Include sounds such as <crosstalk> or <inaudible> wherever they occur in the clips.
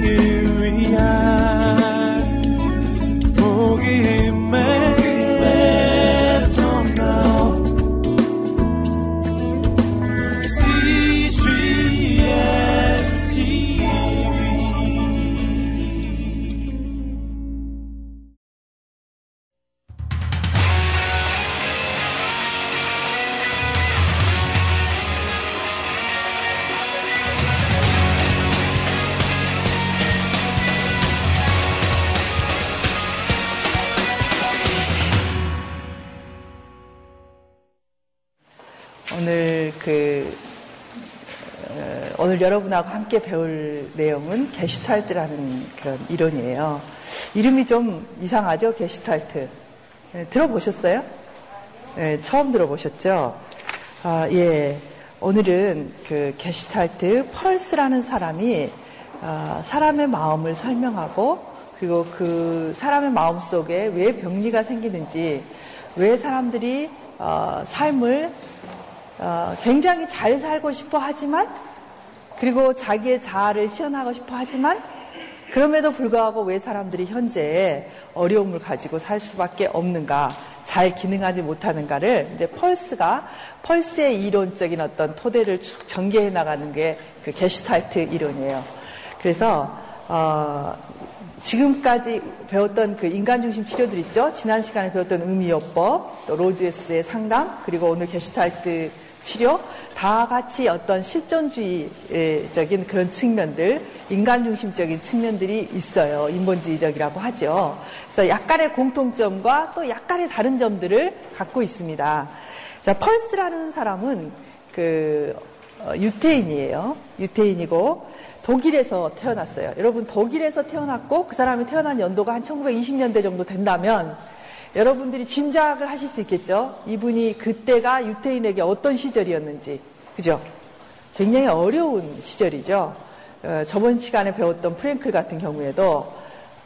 세 오늘 여러분하고 함께 배울 내용은 게슈탈트라는 그런 이론이에요. 이름이 좀 이상하죠? 게슈탈트. 네, 들어보셨어요? 네, 처음 들어보셨죠? 아, 예. 오늘은 그 게슈탈트 펄스라는 사람이 아, 사람의 마음을 설명하고 그리고 그 사람의 마음 속에 왜 병리가 생기는지 왜 사람들이 어, 삶을 어, 굉장히 잘 살고 싶어 하지만 그리고 자기의 자아를 실현하고 싶어 하지만 그럼에도 불구하고 왜 사람들이 현재 어려움을 가지고 살 수밖에 없는가, 잘 기능하지 못하는가를 이제 펄스가 펄스의 이론적인 어떤 토대를 쭉 전개해 나가는 게 그 게슈탈트 이론이에요. 그래서 어, 지금까지 배웠던 그 인간 중심 치료들 있죠. 지난 시간에 배웠던 의미요법, 또 로즈에스의 상담, 그리고 오늘 게슈탈트 치료 다 같이 어떤 실존주의적인 그런 측면들, 인간 중심적인 측면들이 있어요. 인본주의적이라고 하죠. 그래서 약간의 공통점과 또 약간의 다른 점들을 갖고 있습니다. 자, 펄스라는 사람은 그 어, 유태인이에요. 유태인이고 독일에서 태어났어요. 여러분 독일에서 태어났고 그 사람이 태어난 연도가 한 1920년대 정도 된다면 여러분들이 짐작을 하실 수 있겠죠? 이분이 그때가 유태인에게 어떤 시절이었는지. 그죠? 굉장히 어려운 시절이죠. 어, 저번 시간에 배웠던 프랭클 같은 경우에도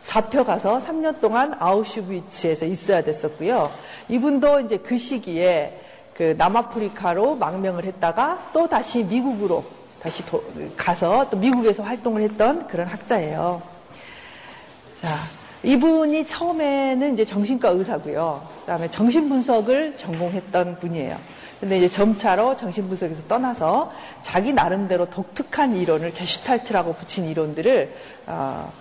잡혀가서 3년 동안 아우슈비츠에서 있어야 됐었고요. 이분도 이제 그 시기에 그 남아프리카로 망명을 했다가 또 다시 미국으로 다시 도, 가서 또 미국에서 활동을 했던 그런 학자예요. 자, 이분이 처음에는 이제 정신과 의사고요. 그다음에 정신분석을 전공했던 분이에요. 근데 이제 점차로 정신분석에서 떠나서 자기 나름대로 독특한 이론을 게슈탈트라고 붙인 이론들을 어,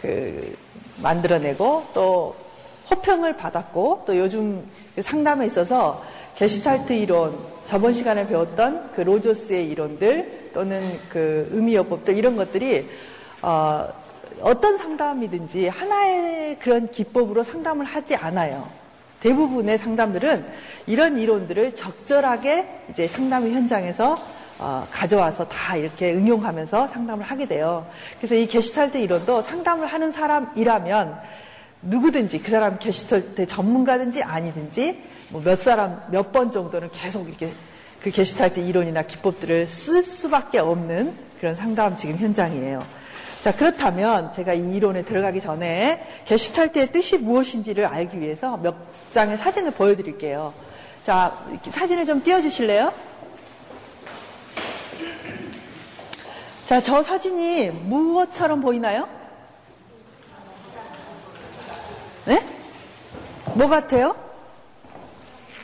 그 만들어내고 또 호평을 받았고 또 요즘 그 상담에 있어서 게슈탈트 이론 저번 시간에 배웠던 그 로저스의 이론들 또는 그 의미요법들 이런 것들이 어, 어떤 상담이든지 하나의 그런 기법으로 상담을 하지 않아요. 대부분의 상담들은 이런 이론들을 적절하게 이제 상담의 현장에서 어, 가져와서 다 이렇게 응용하면서 상담을 하게 돼요. 그래서 이 게슈탈트 이론도 상담을 하는 사람이라면 누구든지 그 사람 게슈탈트 전문가든지 아니든지 뭐 몇 사람 몇 번 정도는 계속 이렇게 그 게슈탈트 이론이나 기법들을 쓸 수밖에 없는 그런 상담 지금 현장이에요. 자, 그렇다면 제가 이 이론에 들어가기 전에 게슈탈트의 뜻이 무엇인지를 알기 위해서 몇 장의 사진을 보여드릴게요. 자, 사진을 좀 띄워주실래요? 자, 저 사진이 무엇처럼 보이나요? 네? 뭐 같아요?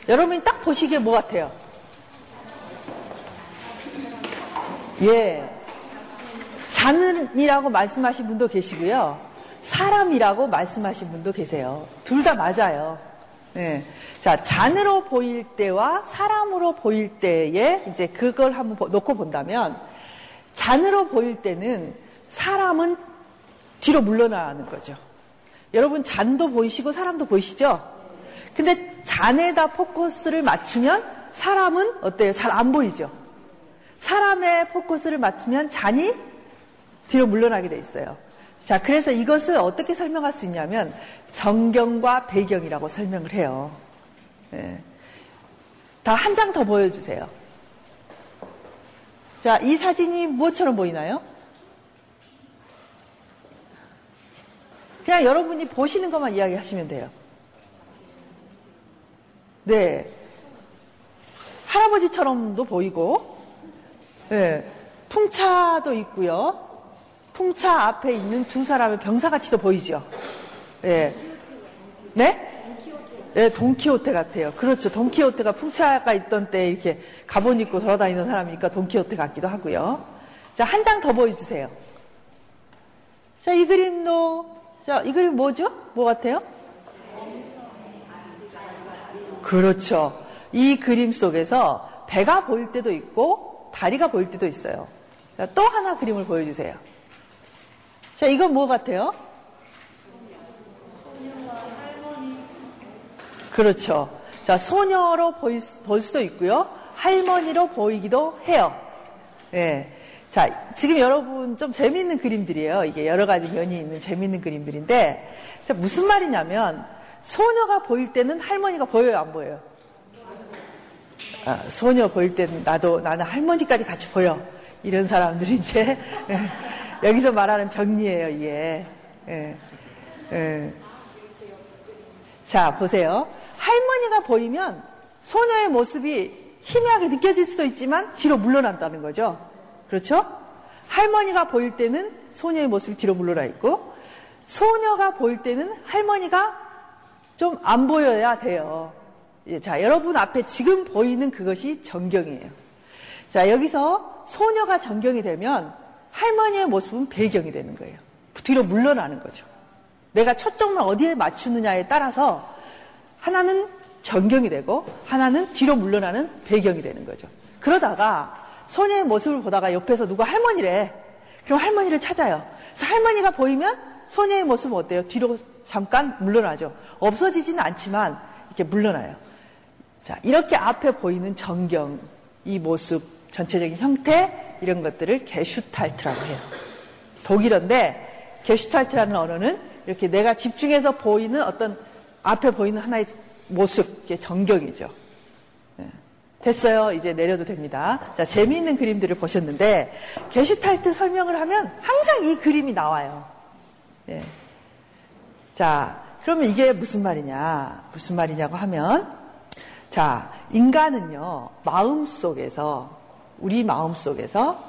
여러분이 딱 보시기에 뭐 같아요? 예. 잔은이라고 말씀하신 분도 계시고요. 사람이라고 말씀하신 분도 계세요. 둘 다 맞아요. 네. 자, 잔으로 보일 때와 사람으로 보일 때에 이제 그걸 한번 놓고 본다면 잔으로 보일 때는 사람은 뒤로 물러나는 거죠. 여러분 잔도 보이시고 사람도 보이시죠? 근데 잔에다 포커스를 맞추면 사람은 어때요? 잘 안 보이죠? 사람의 포커스를 맞추면 잔이 뒤로 물러나게 돼 있어요. 자, 그래서 이것을 어떻게 설명할 수 있냐면 정경과 배경이라고 설명을 해요. 네. 다한 장 더 보여주세요. 자, 이 사진이 무엇처럼 보이나요? 그냥 여러분이 보시는 것만 이야기하시면 돼요. 네. 할아버지처럼도 보이고, 네. 풍차도 있고요. 풍차 앞에 있는 두 사람의 병사같이도 보이죠. 예. 네? 예, 돈키호테 같아요. 그렇죠. 돈키호테가 풍차가 있던 때 이렇게 가본 입고 돌아다니는 사람이니까 돈키호테 같기도 하고요. 자, 한 장 더 보여주세요. 자, 이 그림도, 자, 이 그림 뭐죠? 뭐 같아요? 그렇죠. 이 그림 속에서 배가 보일 때도 있고 다리가 보일 때도 있어요. 자, 또 하나 그림을 보여주세요. 자, 이건 뭐 같아요? 그렇죠. 자, 소녀로 보일, 수- 볼 수도 있고요. 할머니로 보이기도 해요. 예. 자, 지금 여러분 좀 재미있는 그림들이에요. 이게 여러 가지 면이 있는 재미있는 그림들인데, 자, 무슨 말이냐면, 소녀가 보일 때는 할머니가 보여요, 안 보여요? 아, 소녀 보일 때는 나도, 나는 할머니까지 같이 보여. 이런 사람들이 이제, 예, 여기서 말하는 병리예요, 이게. 예. 예. 자, 보세요. 할머니가 보이면 소녀의 모습이 희미하게 느껴질 수도 있지만 뒤로 물러난다는 거죠. 그렇죠? 할머니가 보일 때는 소녀의 모습이 뒤로 물러나 있고 소녀가 보일 때는 할머니가 좀 안 보여야 돼요. 예, 자, 여러분 앞에 지금 보이는 그것이 정경이에요. 자, 여기서 소녀가 정경이 되면 할머니의 모습은 배경이 되는 거예요. 뒤로 물러나는 거죠. 내가 초점을 어디에 맞추느냐에 따라서 하나는 전경이 되고 하나는 뒤로 물러나는 배경이 되는 거죠. 그러다가 소녀의 모습을 보다가 옆에서 누가 할머니래. 그럼 할머니를 찾아요. 할머니가 보이면 소녀의 모습은 어때요? 뒤로 잠깐 물러나죠. 없어지지는 않지만 이렇게 물러나요. 자, 이렇게 앞에 보이는 전경, 이 모습, 전체적인 형태, 이런 것들을 게슈탈트라고 해요. 독일어인데, 게슈탈트라는 언어는 이렇게 내가 집중해서 보이는 어떤 앞에 보이는 하나의 모습, 이게 정경이죠. 예. 됐어요. 이제 내려도 됩니다. 자, 재미있는 그림들을 보셨는데, 게슈탈트 설명을 하면 항상 이 그림이 나와요. 예. 자, 그러면 이게 무슨 말이냐? 무슨 말이냐고 하면, 자, 인간은요, 마음 속에서, 우리 마음 속에서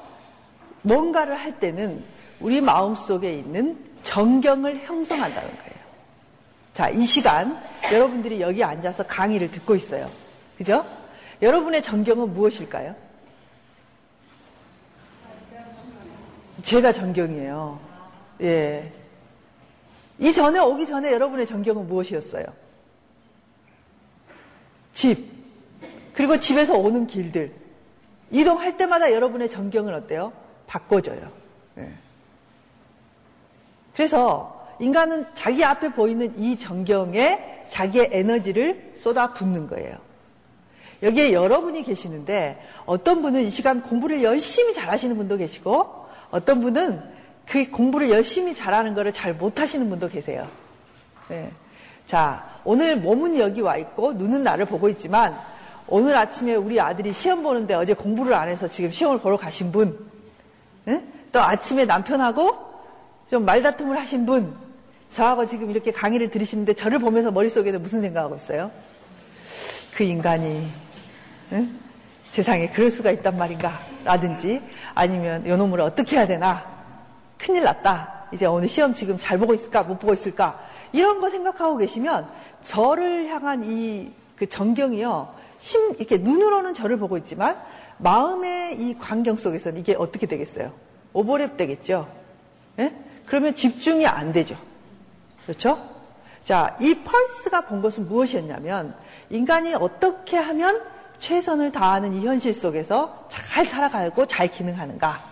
뭔가를 할 때는 우리 마음 속에 있는 정경을 형성한다는 거예요. 자, 이 시간 여러분들이 여기 앉아서 강의를 듣고 있어요. 그죠? 여러분의 정경은 무엇일까요? 제가 정경이에요. 예. 이 전에 오기 전에 여러분의 정경은 무엇이었어요? 집. 그리고 집에서 오는 길들. 이동할 때마다 여러분의 정경은 어때요? 바꿔져요. 예. 그래서 인간은 자기 앞에 보이는 이 정경에 자기의 에너지를 쏟아 붓는 거예요. 여기에 여러분이 계시는데 어떤 분은 이 시간 공부를 열심히 잘하시는 분도 계시고 어떤 분은 그 공부를 열심히 잘하는 것을 잘 못하시는 분도 계세요. 네. 자, 오늘 몸은 여기 와 있고 눈은 나를 보고 있지만 오늘 아침에 우리 아들이 시험 보는데 어제 공부를 안 해서 지금 시험을 보러 가신 분, 네? 또 아침에 남편하고 좀 말다툼을 하신 분, 저하고 지금 이렇게 강의를 들으시는데 저를 보면서 머릿속에는 무슨 생각하고 있어요? 그 인간이 응? 세상에 그럴 수가 있단 말인가 라든지 아니면 요놈을 어떻게 해야 되나 큰일 났다 이제 오늘 시험 지금 잘 보고 있을까 못 보고 있을까 이런 거 생각하고 계시면 저를 향한 이그 정경이요 심 이렇게 눈으로는 저를 보고 있지만 마음의 이 광경 속에서는 이게 어떻게 되겠어요 오버랩 되겠죠 예? 그러면 집중이 안 되죠 그렇죠? 자, 이 펄스가 본 것은 무엇이었냐면 인간이 어떻게 하면 최선을 다하는 이 현실 속에서 잘 살아가고 잘 기능하는가?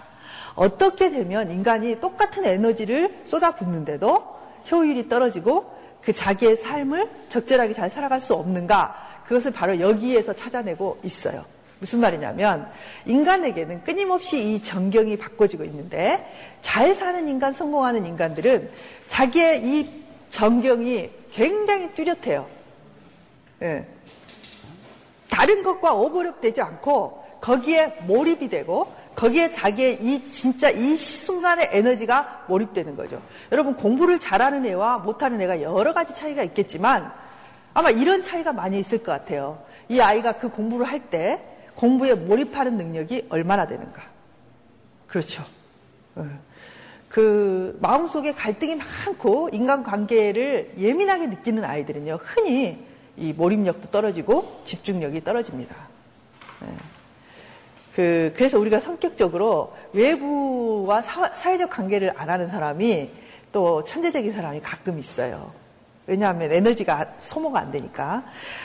어떻게 되면 인간이 똑같은 에너지를 쏟아붓는데도 효율이 떨어지고 그 자기의 삶을 적절하게 잘 살아갈 수 없는가? 그것을 바로 여기에서 찾아내고 있어요. 무슨 말이냐면 인간에게는 끊임없이 이 전경이 바꿔지고 있는데 잘 사는 인간, 성공하는 인간들은 자기의 이 전경이 굉장히 뚜렷해요. 예. 다른 것과 오버랩되지 않고 거기에 몰입이 되고 거기에 자기의 이 진짜 이 순간의 에너지가 몰입되는 거죠. 여러분 공부를 잘하는 애와 못하는 애가 여러 가지 차이가 있겠지만 아마 이런 차이가 많이 있을 것 같아요. 이 아이가 그 공부를 할 때 공부에 몰입하는 능력이 얼마나 되는가. 그렇죠. 예. 그 마음속에 갈등이 많고 인간관계를 예민하게 느끼는 아이들은요 흔히 이 몰입력도 떨어지고 집중력이 떨어집니다. 네. 그 그래서 우리가 성격적으로 외부와 사, 사회적 관계를 안 하는 사람이 또 천재적인 사람이 가끔 있어요. 왜냐하면 에너지가 소모가 안 되니까.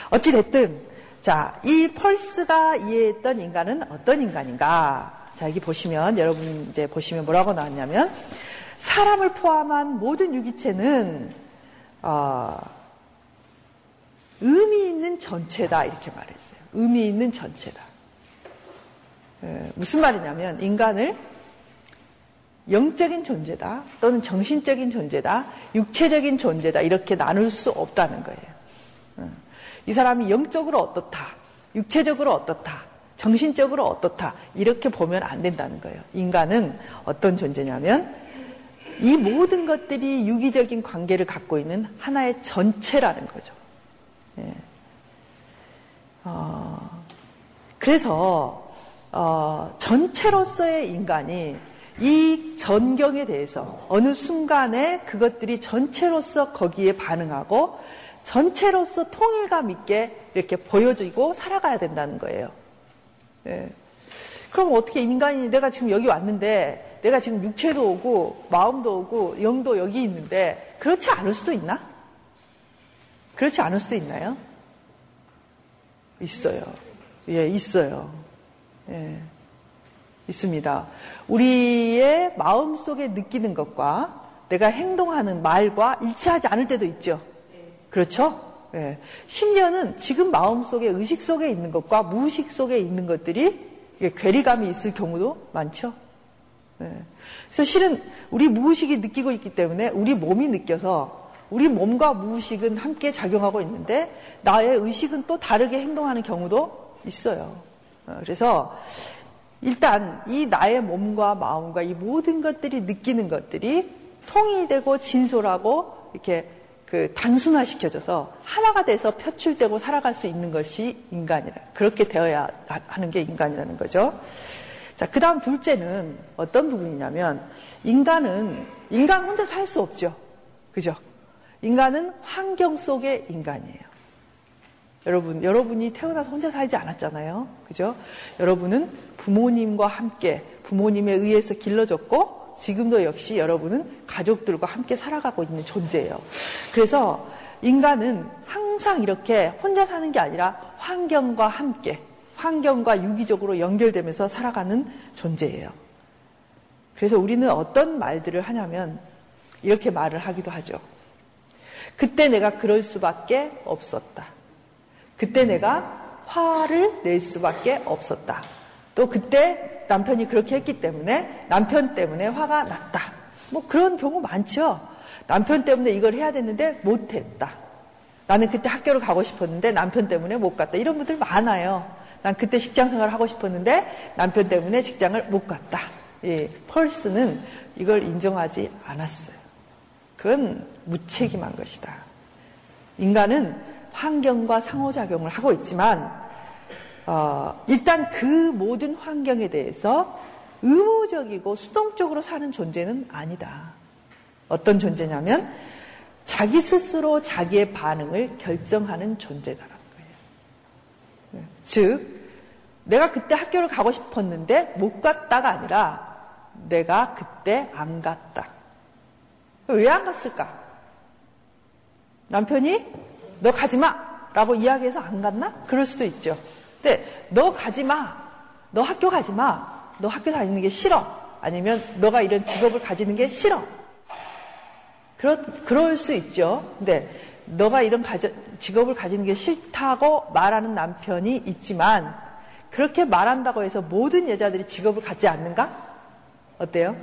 어찌됐든, 자, 이 펄스가 이해했던 인간은 어떤 인간인가? 자, 여기 보시면, 여러분 이제 보시면 뭐라고 나왔냐면, 사람을 포함한 모든 유기체는, 어, 의미 있는 전체다. 이렇게 말했어요. 의미 있는 전체다. 에, 무슨 말이냐면, 인간을 영적인 존재다 또는 정신적인 존재다 육체적인 존재다 이렇게 나눌 수 없다는 거예요. 어. 이 사람이 영적으로 어떻다 육체적으로 어떻다 정신적으로 어떻다 이렇게 보면 안 된다는 거예요. 인간은 어떤 존재냐면 이 모든 것들이 유기적인 관계를 갖고 있는 하나의 전체라는 거죠. 예. 어, 그래서 어, 전체로서의 인간이 이 전경에 대해서 어느 순간에 그것들이 전체로서 거기에 반응하고 전체로서 통일감 있게 이렇게 보여지고 살아가야 된다는 거예요. 네. 그럼 어떻게 인간이 내가 지금 여기 왔는데 내가 지금 육체도 오고 마음도 오고 영도 여기 있는데 그렇지 않을 수도 있나? 그렇지 않을 수도 있나요? 있어요. 예, 있어요. 예. 있습니다. 우리의 마음 속에 느끼는 것과 내가 행동하는 말과 일치하지 않을 때도 있죠. 그렇죠? 네. 심지어는 지금 마음 속에 의식 속에 있는 것과 무의식 속에 있는 것들이 괴리감이 있을 경우도 많죠. 네. 그래서 실은 우리 무의식이 느끼고 있기 때문에 우리 몸이 느껴서 우리 몸과 무의식은 함께 작용하고 있는데 나의 의식은 또 다르게 행동하는 경우도 있어요. 어, 그래서 일단 이 나의 몸과 마음과 이 모든 것들이 느끼는 것들이 통일되고 진솔하고 이렇게 그 단순화 시켜져서 하나가 돼서 표출되고 살아갈 수 있는 것이 인간이라. 그렇게 되어야 하는 게 인간이라는 거죠. 자, 그 다음 둘째는 어떤 부분이냐면 인간은 인간 혼자 살 수 없죠. 그죠? 인간은 환경 속의 인간이에요. 여러분, 여러분이 태어나서 혼자 살지 않았잖아요. 그죠? 여러분은 부모님과 함께 부모님에 의해서 길러졌고 지금도 역시 여러분은 가족들과 함께 살아가고 있는 존재예요. 그래서 인간은 항상 이렇게 혼자 사는 게 아니라 환경과 함께 환경과 유기적으로 연결되면서 살아가는 존재예요. 그래서 우리는 어떤 말들을 하냐면 이렇게 말을 하기도 하죠. 그때 내가 그럴 수밖에 없었다. 그때 내가 화를 낼 수밖에 없었다. 또 그때 남편이 그렇게 했기 때문에 남편 때문에 화가 났다. 뭐 그런 경우 많죠. 남편 때문에 이걸 해야 됐는데 못했다. 나는 그때 학교를 가고 싶었는데 남편 때문에 못 갔다. 이런 분들 많아요. 난 그때 직장 생활을 하고 싶었는데 남편 때문에 직장을 못 갔다. 예, 펄스는 이걸 인정하지 않았어요. 그건 무책임한 것이다. 인간은 환경과 상호작용을 하고 있지만 어, 일단 그 모든 환경에 대해서 의무적이고 수동적으로 사는 존재는 아니다. 어떤 존재냐면 자기 스스로 자기의 반응을 결정하는 존재다라는 거예요. 네. 즉 내가 그때 학교를 가고 싶었는데 못 갔다가 아니라 내가 그때 안 갔다. 왜 안 갔을까? 남편이 너 가지 마! 라고 이야기해서 안 갔나? 그럴 수도 있죠. 근데 너 가지 마! 너 학교 가지 마! 너 학교 다니는 게 싫어! 아니면 너가 이런 직업을 가지는 게 싫어! 그렇, 그럴 수 있죠. 근데 너가 이런 가져, 직업을 가지는 게 싫다고 말하는 남편이 있지만 그렇게 말한다고 해서 모든 여자들이 직업을 갖지 않는가? 어때요?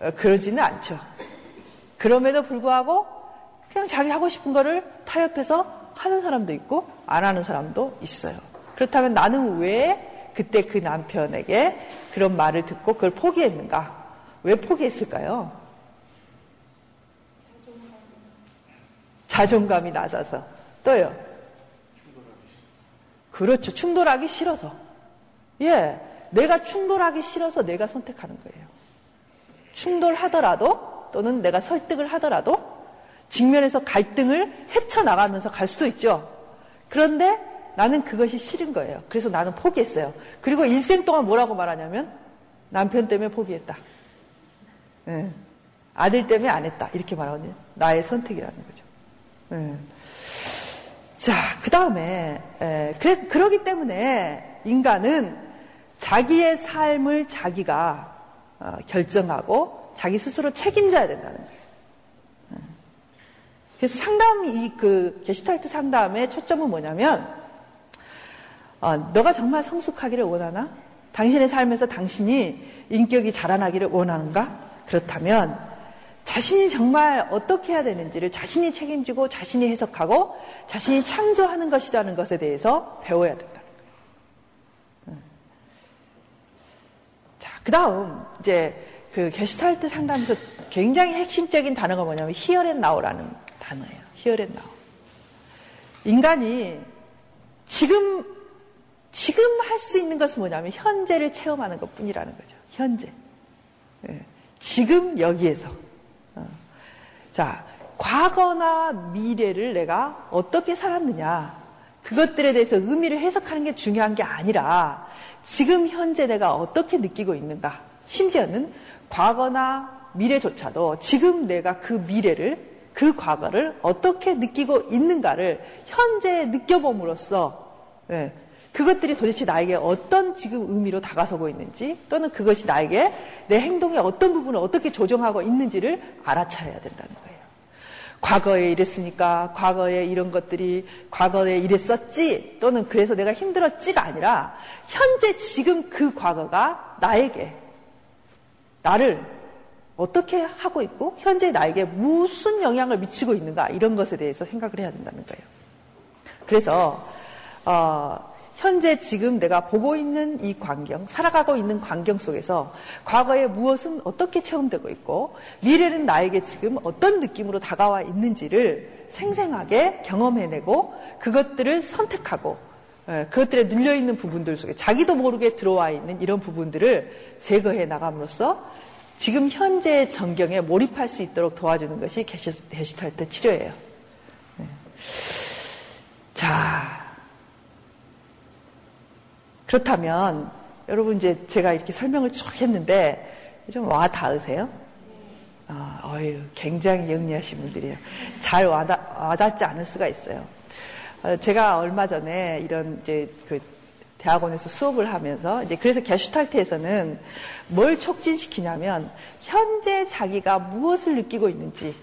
어, 그러지는 않죠. 그럼에도 불구하고 그냥 자기 하고 싶은 거를 타협해서 하는 사람도 있고 안 하는 사람도 있어요. 그렇다면 나는 왜 그때 그 남편에게 그런 말을 듣고 그걸 포기했는가? 왜 포기했을까요? 자존감이 낮아서. 또요. 그렇죠. 충돌하기 싫어서. 예. 내가 충돌하기 싫어서 내가 선택하는 거예요. 충돌하더라도 또는 내가 설득을 하더라도 직면에서 갈등을 헤쳐나가면서 갈 수도 있죠. 그런데 나는 그것이 싫은 거예요. 그래서 나는 포기했어요. 그리고 일생 동안 뭐라고 말하냐면 남편 때문에 포기했다. 네. 아들 때문에 안 했다. 이렇게 말하거든요. 나의 선택이라는 거죠. 네. 자, 그 다음에, 그래, 그러기 때문에 인간은 자기의 삶을 자기가 어, 결정하고 자기 스스로 책임져야 된다는 거예요. 네. 그래서 상담, 이 그, 게시탈트 상담의 초점은 뭐냐면, 어, 너가 정말 성숙하기를 원하나? 당신의 삶에서 당신이 인격이 자라나기를 원하는가? 그렇다면, 자신이 정말 어떻게 해야 되는지를 자신이 책임지고 자신이 해석하고 자신이 창조하는 것이라는 것에 대해서 배워야 된다는 거예요. 자, 그 다음, 이제 그 게슈탈트 상담에서 굉장히 핵심적인 단어가 뭐냐면 히어앤나우라는 단어예요. 히어앤나우. 인간이 지금, 지금 할 수 있는 것은 뭐냐면 현재를 체험하는 것 뿐이라는 거죠. 현재. 네. 지금 여기에서. 자, 과거나 미래를 내가 어떻게 살았느냐. 그것들에 대해서 의미를 해석하는 게 중요한 게 아니라 지금 현재 내가 어떻게 느끼고 있는가. 심지어는 과거나 미래조차도 지금 내가 그 미래를 그 과거를 어떻게 느끼고 있는가를 현재 느껴봄으로써 네, 그것들이 도대체 나에게 어떤 지금 의미로 다가서고 있는지 또는 그것이 나에게 내 행동의 어떤 부분을 어떻게 조정하고 있는지를 알아차려야 된다는 거예요. 과거에 이랬으니까 과거에 이런 것들이 과거에 이랬었지 또는 그래서 내가 힘들었지가 아니라 현재 지금 그 과거가 나에게 나를 어떻게 하고 있고 현재 나에게 무슨 영향을 미치고 있는가 이런 것에 대해서 생각을 해야 된다는 거예요. 그래서 어, 현재 지금 내가 보고 있는 이 광경, 살아가고 있는 광경 속에서 과거의 무엇은 어떻게 체험되고 있고 미래는 나에게 지금 어떤 느낌으로 다가와 있는지를 생생하게 경험해내고 그것들을 선택하고 예, 그것들에 눌려있는 부분들 속에 자기도 모르게 들어와 있는 이런 부분들을 제거해 나감으로써 지금 현재의 전경에 몰입할 수 있도록 도와주는 것이 게시탈트 치료예요. 네. 자, 그렇다면 여러분 이제 제가 이렇게 설명을 쭉 했는데 좀 와 닿으세요? 아, 어휴, 굉장히 영리하신 분들이에요. 잘 와닿, 와닿지 않을 수가 있어요. 어, 제가 얼마 전에 이런 이제 그 대학원에서 수업을 하면서 이제 그래서 게슈탈트에서는 뭘 촉진시키냐면 현재 자기가 무엇을 느끼고 있는지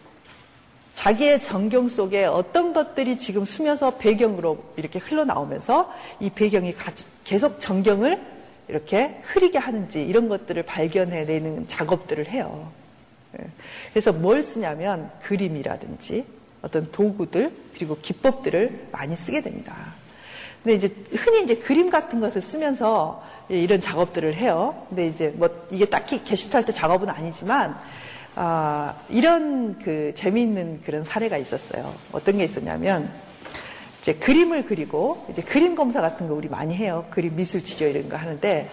자기의 전경 속에 어떤 것들이 지금 스며서 배경으로 이렇게 흘러나오면서 이 배경이 계속 전경을 이렇게 흐리게 하는지 이런 것들을 발견해내는 작업들을 해요. 예. 그래서 뭘 쓰냐면 그림이라든지 어떤 도구들 그리고 기법들을 많이 쓰게 됩니다. 근데 이제 흔히 이제 그림 같은 것을 쓰면서 이런 작업들을 해요. 근데 이제 뭐 이게 딱히 게시탈트 작업은 아니지만 아, 이런 그 재미있는 그런 사례가 있었어요. 어떤 게 있었냐면 이제 그림을 그리고 이제 그림 검사 같은 거 우리 많이 해요. 그림 미술 치료 이런 거 하는데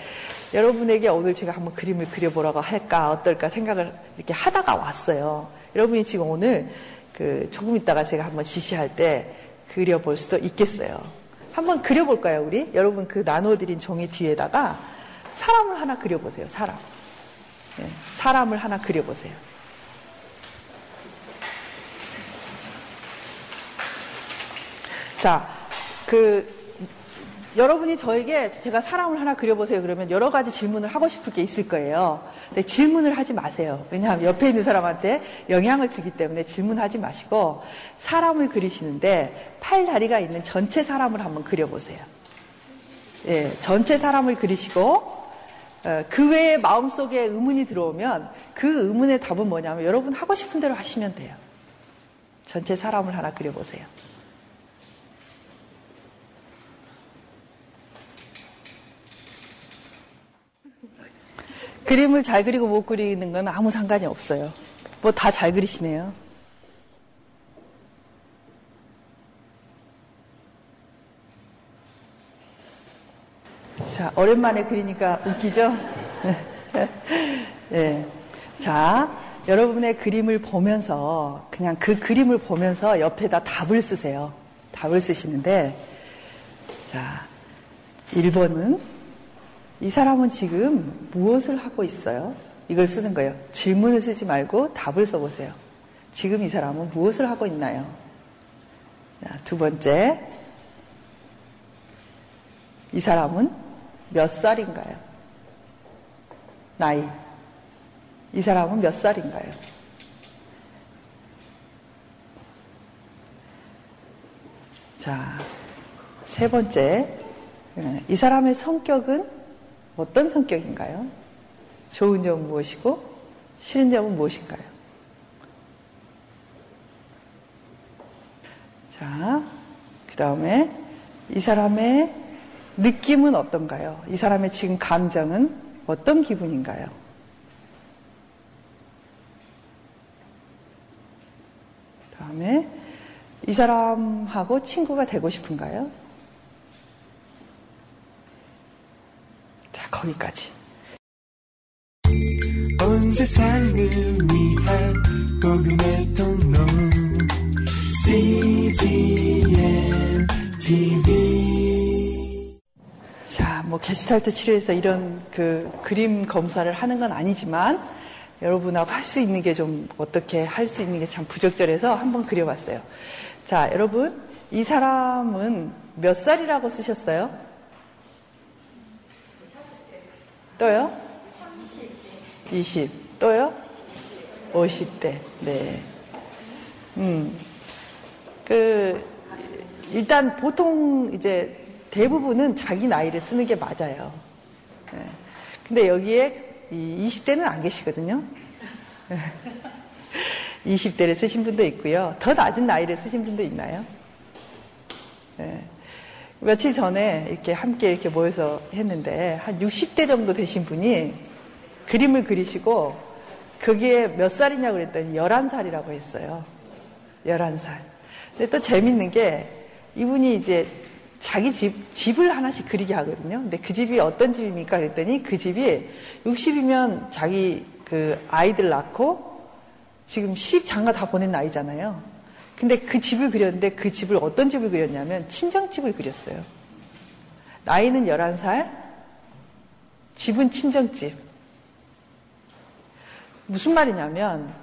여러분에게 오늘 제가 한번 그림을 그려보라고 할까 어떨까 생각을 이렇게 하다가 왔어요. 여러분이 지금 오늘 그 조금 있다가 제가 한번 지시할 때 그려볼 수도 있겠어요. 한번 그려볼까요, 우리? 여러분 그 나눠드린 종이 뒤에다가 사람을 하나 그려보세요, 사람. 네, 사람을 하나 그려보세요. 자, 그 여러분이 저에게 제가 사람을 하나 그려보세요 그러면 여러 가지 질문을 하고 싶을 게 있을 거예요. 근데 질문을 하지 마세요. 왜냐하면 옆에 있는 사람한테 영향을 주기 때문에 질문하지 마시고 사람을 그리시는데 팔 다리가 있는 전체 사람을 한번 그려보세요. 예, 전체 사람을 그리시고 어, 그 외에 마음속에 의문이 들어오면 그 의문의 답은 뭐냐면 여러분 하고 싶은 대로 하시면 돼요. 전체 사람을 하나 그려보세요. 그림을 잘 그리고 못 그리는 건 아무 상관이 없어요. 뭐 다 잘 그리시네요. 자, 오랜만에 그리니까 웃기죠? 네. <laughs> 자, 여러분의 그림을 보면서 그냥 그 그림을 보면서 옆에다 답을 쓰세요. 답을 쓰시는데 자, 1번은 이 사람은 지금 무엇을 하고 있어요? 이걸 쓰는 거예요. 질문을 쓰지 말고 답을 써보세요. 지금 이 사람은 무엇을 하고 있나요? 자, 두 번째, 이 사람은 몇 살인가요? 나이. 이 사람은 몇 살인가요? 자, 세 번째, 이 사람의 성격은 어떤 성격인가요? 좋은 점은 무엇이고, 싫은 점은 무엇인가요? 자, 그 다음에 이 사람의 느낌은 어떤가요? 이 사람의 지금 감정은 어떤 기분인가요? 다음에 이 사람하고 친구가 되고 싶은가요? 자, 거기까지. 온 세상을 위한 복음의 통로 CGM TV 자, 뭐 게슈탈트 치료에서 이런 그 그림 검사를 하는 건 아니지만 여러분하고 할 수 있는 게 좀 어떻게 할 수 있는 게 참 부적절해서 한번 그려봤어요. 자, 여러분 이 사람은 몇 살이라고 쓰셨어요? 또요? 20. 또요? 50대. 네. 음. 그, 일단 보통 이제 대부분은 자기 나이를 쓰는 게 맞아요. 네. 근데 여기에 이 20대는 안 계시거든요. 20대를 쓰신 분도 있고요. 더 낮은 나이를 쓰신 분도 있나요? 네. 며칠 전에 이렇게 함께 이렇게 모여서 했는데 한 60대 정도 되신 분이 그림을 그리시고 그게 몇 살이냐고 그랬더니 11살이라고 했어요. 11살. 근데 또 재밌는 게 이분이 이제 자기 집, 집을 하나씩 그리게 하거든요. 근데 그 집이 어떤 집입니까? 그랬더니 그 집이 60이면 자기 그 아이들 낳고 지금 시집 장가 다 보낸 나이잖아요. 근데 그 집을 그렸는데 그 집을 어떤 집을 그렸냐면 친정집을 그렸어요. 나이는 11살, 집은 친정집. 무슨 말이냐면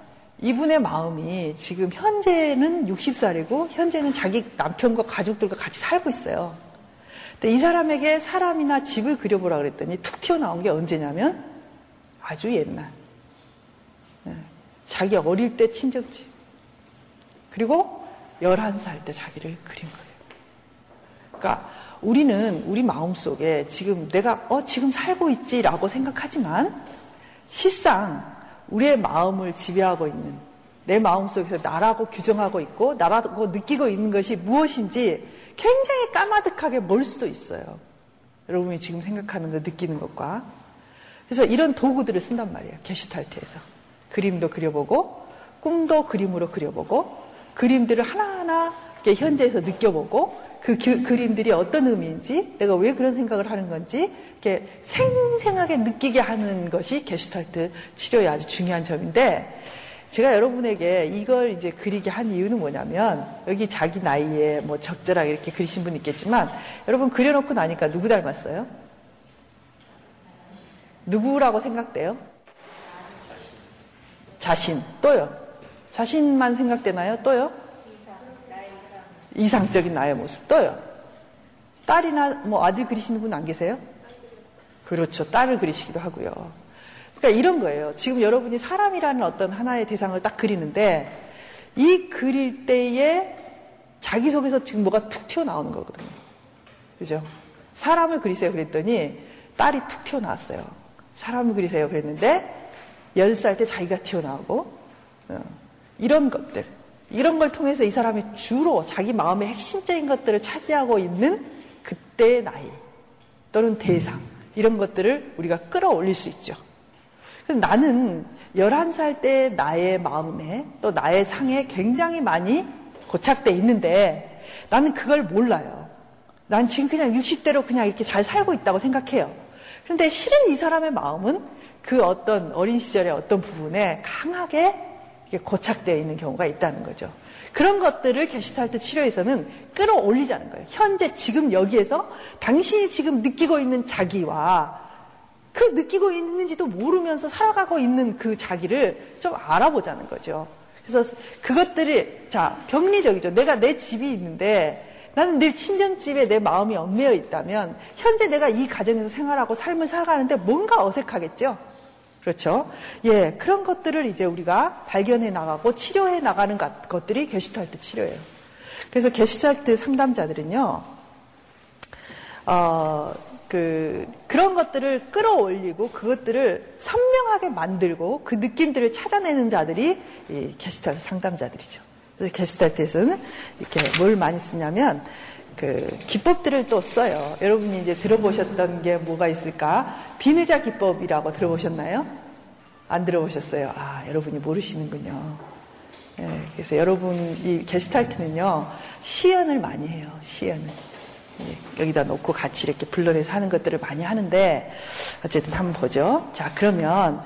이분의 마음이 지금 현재는 60살이고 현재는 자기 남편과 가족들과 같이 살고 있어요. 근데 이 사람에게 사람이나 집을 그려보라 그랬더니 툭 튀어나온 게 언제냐면 아주 옛날. 네. 자기 어릴 때 친정집. 그리고 11살 때 자기를 그린 거예요. 그러니까 우리는 우리 마음속에 지금 내가 어 지금 살고 있지라고 생각하지만 실상 우리의 마음을 지배하고 있는 내 마음 속에서 나라고 규정하고 있고 나라고 느끼고 있는 것이 무엇인지 굉장히 까마득하게 멀 수도 있어요. 여러분이 지금 생각하는 거 느끼는 것과 그래서 이런 도구들을 쓴단 말이에요. 게슈탈트에서 그림도 그려보고 꿈도 그림으로 그려보고 그림들을 하나하나 현재에서 느껴보고 그 기, 그림들이 어떤 의미인지 내가 왜 그런 생각을 하는 건지 이렇게 생생하게 느끼게 하는 것이 게슈탈트 치료의 아주 중요한 점인데 제가 여러분에게 이걸 이제 그리게 한 이유는 뭐냐면 여기 자기 나이에 뭐 적절하게 이렇게 그리신 분 있겠지만 여러분 그려놓고 나니까 누구 닮았어요? 누구라고 생각돼요? 자신 또요. 자신만 생각되나요? 또요? 이상적인 나의 모습. 또요. 딸이나 뭐 아들 그리시는 분 안 계세요? 그렇죠. 딸을 그리시기도 하고요. 그러니까 이런 거예요. 지금 여러분이 사람이라는 어떤 하나의 대상을 딱 그리는데 이 그릴 때에 자기 속에서 지금 뭐가 툭 튀어나오는 거거든요. 그죠? 사람을 그리세요 그랬더니 딸이 툭 튀어나왔어요. 사람을 그리세요 그랬는데 10살 때 자기가 튀어나오고 어, 이런 것들 이런 걸 통해서 이 사람이 주로 자기 마음의 핵심적인 것들을 차지하고 있는 그때의 나이 또는 대상 이런 것들을 우리가 끌어올릴 수 있죠. 나는 11살 때 나의 마음에 또 나의 상에 굉장히 많이 고착돼 있는데 나는 그걸 몰라요. 난 지금 그냥 60대로 그냥 이렇게 잘 살고 있다고 생각해요. 그런데 실은 이 사람의 마음은 그 어떤 어린 시절의 어떤 부분에 강하게 고착되어 있는 경우가 있다는 거죠. 그런 것들을 게슈탈트 치료에서는 끌어올리자는 거예요. 현재 지금 여기에서 당신이 지금 느끼고 있는 자기와 그 느끼고 있는지도 모르면서 살아가고 있는 그 자기를 좀 알아보자는 거죠. 그래서 그것들이 자 병리적이죠. 내가 내 집이 있는데 나는 늘 친정집에 내 마음이 얽매여 있다면 현재 내가 이 가정에서 생활하고 삶을 살아가는데 뭔가 어색하겠죠. 그렇죠? 예, 그런 것들을 이제 우리가 발견해 나가고 치료해 나가는 것들이 게슈탈트 치료예요. 그래서 게슈탈트 상담자들은요, 어, 그, 그런 것들을 끌어올리고 그것들을 선명하게 만들고 그 느낌들을 찾아내는 자들이 이 게슈탈트 상담자들이죠. 그래서 게슈탈트에서는 이렇게 뭘 많이 쓰냐면 그 기법들을 또 써요. 여러분이 이제 들어보셨던 게 뭐가 있을까? 비늘자 기법이라고 들어보셨나요? 안 들어보셨어요? 아, 여러분이 모르시는군요. 네, 그래서 여러분 이 게스탈트는요 시연을 많이 해요. 시연을 예, 여기다 놓고 같이 이렇게 불러내서 하는 것들을 많이 하는데 어쨌든 한번 보죠. 자 그러면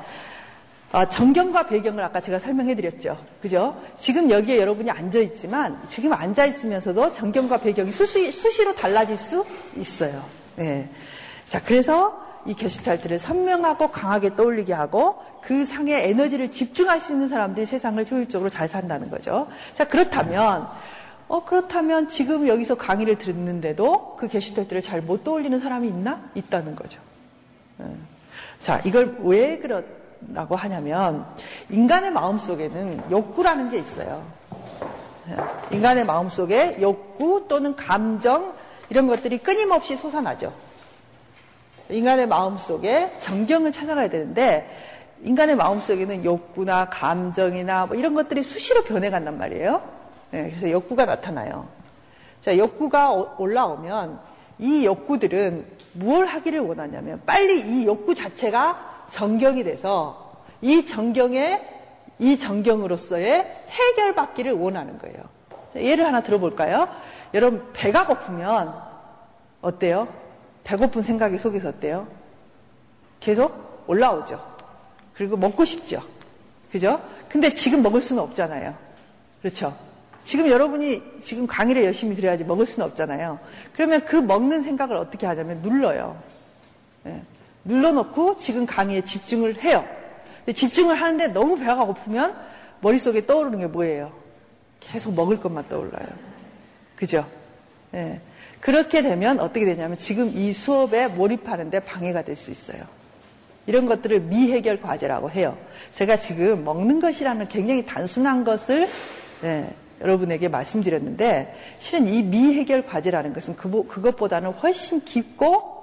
아, 정경과 배경을 아까 제가 설명해 드렸죠. 그죠? 지금 여기에 여러분이 앉아 있지만, 지금 앉아 있으면서도 정경과 배경이 수시, 수시로 달라질 수 있어요. 네. 자, 그래서 이 게슈탈트를 선명하고 강하게 떠올리게 하고 그 상에 에너지를 집중할 수 있는 사람들이 세상을 효율적으로 잘 산다는 거죠. 자, 그렇다면, 어, 그렇다면 지금 여기서 강의를 듣는데도 그 게슈탈트를 잘 못 떠올리는 사람이 있나? 있다는 거죠. 네. 자, 이걸 왜 그렇, 라고 하냐면 인간의 마음 속에는 욕구라는 게 있어요. 인간의 마음 속에 욕구 또는 감정 이런 것들이 끊임없이 솟아나죠. 인간의 마음 속에 정경을 찾아가야 되는데 인간의 마음 속에는 욕구나 감정이나 뭐 이런 것들이 수시로 변해간단 말이에요. 네, 그래서 욕구가 나타나요. 자, 욕구가 올라오면 이 욕구들은 무엇 하기를 원하냐면 빨리 이 욕구 자체가 정경이 돼서 이 정경에 이 정경으로서의 해결받기를 원하는 거예요. 예를 하나 들어볼까요? 여러분 배가 고프면 어때요? 배고픈 생각이 속에서 어때요? 계속 올라오죠. 그리고 먹고 싶죠. 그죠? 근데 지금 먹을 수는 없잖아요. 그렇죠? 지금 여러분이 지금 강의를 열심히 들어야지 먹을 수는 없잖아요. 그러면 그 먹는 생각을 어떻게 하냐면 눌러요. 네. 눌러놓고 지금 강의에 집중을 해요. 집중을 하는데 너무 배가 고프면 머릿속에 떠오르는 게 뭐예요? 계속 먹을 것만 떠올라요. 그죠? 예. 그렇게 되면 어떻게 되냐면 지금 이 수업에 몰입하는데 방해가 될 수 있어요. 이런 것들을 미해결 과제라고 해요. 제가 지금 먹는 것이라는 굉장히 단순한 것을 예, 여러분에게 말씀드렸는데 실은 이 미해결 과제라는 것은 그, 그것보다는 훨씬 깊고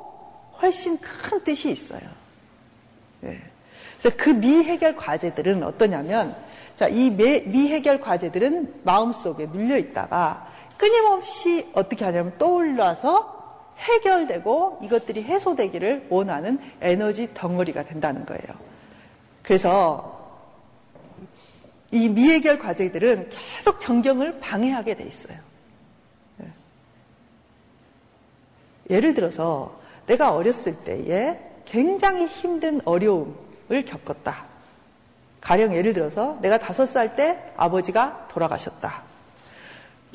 훨씬 큰 뜻이 있어요. 네. 그래서 그 미해결 과제들은 어떠냐면, 자, 이 미해결 과제들은 마음속에 눌려 있다가 끊임없이 어떻게 하냐면 떠올라서 해결되고 이것들이 해소되기를 원하는 에너지 덩어리가 된다는 거예요. 그래서 이 미해결 과제들은 계속 정경을 방해하게 돼 있어요. 네. 예를 들어서 내가 어렸을 때에 굉장히 힘든 어려움을 겪었다. 가령 예를 들어서 내가 다섯 살 때 아버지가 돌아가셨다.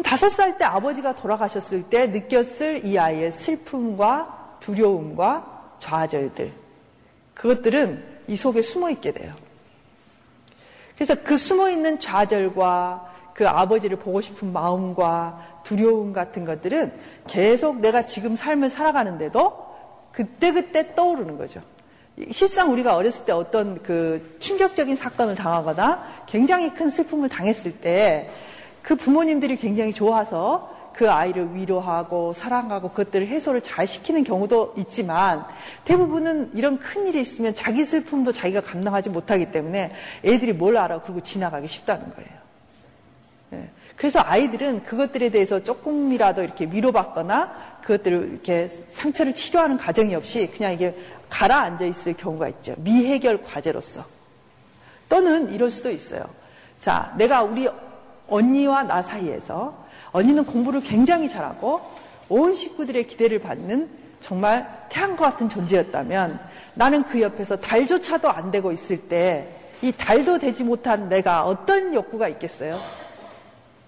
다섯 살 때 아버지가 돌아가셨을 때 느꼈을 이 아이의 슬픔과 두려움과 좌절들. 그것들은 이 속에 숨어 있게 돼요. 그래서 그 숨어 있는 좌절과 그 아버지를 보고 싶은 마음과 두려움 같은 것들은 계속 내가 지금 삶을 살아가는데도 그때 그때 떠오르는 거죠. 실상 우리가 어렸을 때 어떤 그 충격적인 사건을 당하거나 굉장히 큰 슬픔을 당했을 때 그 부모님들이 굉장히 좋아서 그 아이를 위로하고 사랑하고 그것들을 해소를 잘 시키는 경우도 있지만 대부분은 이런 큰 일이 있으면 자기 슬픔도 자기가 감당하지 못하기 때문에 애들이 뭘 알아 그러고 지나가기 쉽다는 거예요. 네. 그래서 아이들은 그것들에 대해서 조금이라도 이렇게 위로받거나 그것들을 이렇게 상처를 치료하는 과정이 없이 그냥 이게 가라앉아 있을 경우가 있죠. 미해결 과제로서. 또는 이럴 수도 있어요. 자, 내가 우리 언니와 나 사이에서 언니는 공부를 굉장히 잘하고 온 식구들의 기대를 받는 정말 태양과 같은 존재였다면 나는 그 옆에서 달조차도 안 되고 있을 때 이 달도 되지 못한 내가 어떤 욕구가 있겠어요?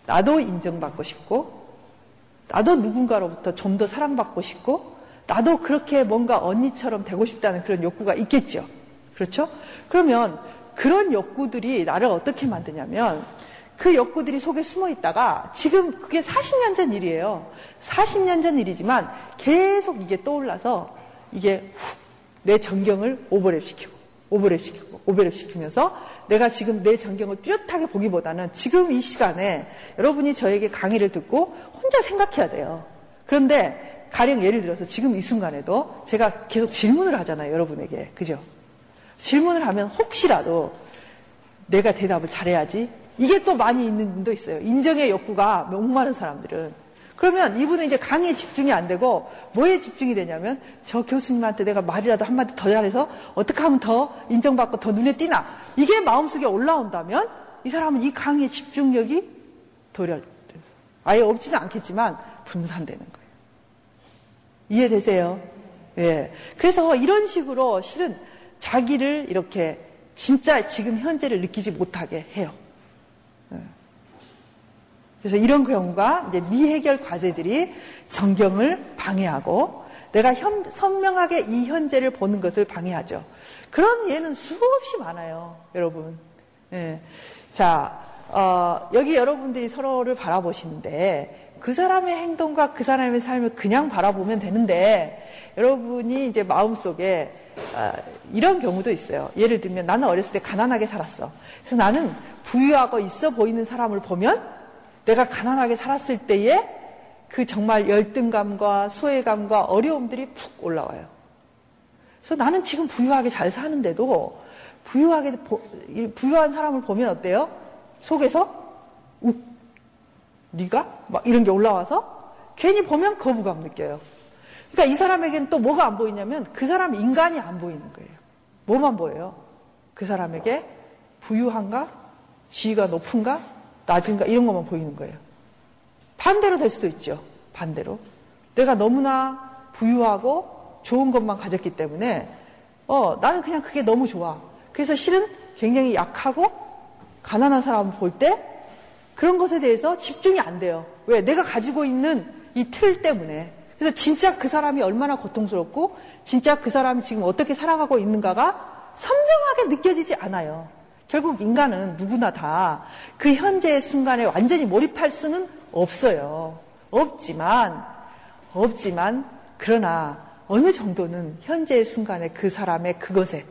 나도 인정받고 싶고 나도 누군가로부터 좀 더 사랑받고 싶고 나도 그렇게 뭔가 언니처럼 되고 싶다는 그런 욕구가 있겠죠. 그렇죠? 그러면 그런 욕구들이 나를 어떻게 만드냐면 그 욕구들이 속에 숨어 있다가 지금 그게 40년 전 일이에요. 40년 전 일이지만 계속 이게 떠올라서 이게 훅 내 전경을 오버랩 시키고 오버랩 시키고 오버랩 시키면서 내가 지금 내 전경을 뚜렷하게 보기보다는 지금 이 시간에 여러분이 저에게 강의를 듣고 혼자 생각해야 돼요. 그런데 가령 예를 들어서 지금 이 순간에도 제가 계속 질문을 하잖아요. 여러분에게. 그죠? 질문을 하면 혹시라도 내가 대답을 잘해야지. 이게 또 많이 있는 분도 있어요. 인정의 욕구가 목마른 사람들은. 그러면 이분은 이제 강의에 집중이 안 되고 뭐에 집중이 되냐면 저 교수님한테 내가 말이라도 한마디 더 잘해서 어떻게 하면 더 인정받고 더 눈에 띄나 이게 마음속에 올라온다면 이 사람은 이 강의의 집중력이 도렬 아예 없지는 않겠지만 분산되는 거예요. 이해되세요? 예. 그래서 이런 식으로 실은 자기를 이렇게 진짜 지금 현재를 느끼지 못하게 해요. 예. 그래서 이런 경우가 이제 미해결 과제들이 정경을 방해하고 내가 현, 선명하게 이 현재를 보는 것을 방해하죠. 그런 예는 수없이 많아요, 여러분. 예. 자, 어, 여기 여러분들이 서로를 바라보시는데 그 사람의 행동과 그 사람의 삶을 그냥 바라보면 되는데 여러분이 이제 마음속에 어, 이런 경우도 있어요. 예를 들면 나는 어렸을 때 가난하게 살았어. 그래서 나는 부유하고 있어 보이는 사람을 보면 내가 가난하게 살았을 때에 그 정말 열등감과 소외감과 어려움들이 푹 올라와요. 그래서 나는 지금 부유하게 잘 사는데도 부유하게 부유한 사람을 보면 어때요? 속에서 욱 네가 막 이런 게 올라와서 괜히 보면 거부감 느껴요. 그러니까 이 사람에게는 또 뭐가 안 보이냐면 그 사람 인간이 안 보이는 거예요. 뭐만 보여요? 그 사람에게 부유한가? 지위가 높은가? 낮은가 이런 것만 보이는 거예요. 반대로 될 수도 있죠. 반대로. 내가 너무나 부유하고 좋은 것만 가졌기 때문에 어, 나는 그냥 그게 너무 좋아. 그래서 실은 굉장히 약하고 가난한 사람을 볼때 그런 것에 대해서 집중이 안 돼요. 왜? 내가 가지고 있는 이 틀 때문에. 그래서 진짜 그 사람이 얼마나 고통스럽고 진짜 그 사람이 지금 어떻게 살아가고 있는가가 선명하게 느껴지지 않아요. 결국 인간은 누구나 다 그 현재의 순간에 완전히 몰입할 수는 없어요. 없지만, 없지만, 그러나 어느 정도는 현재의 순간에 그 사람의 그것에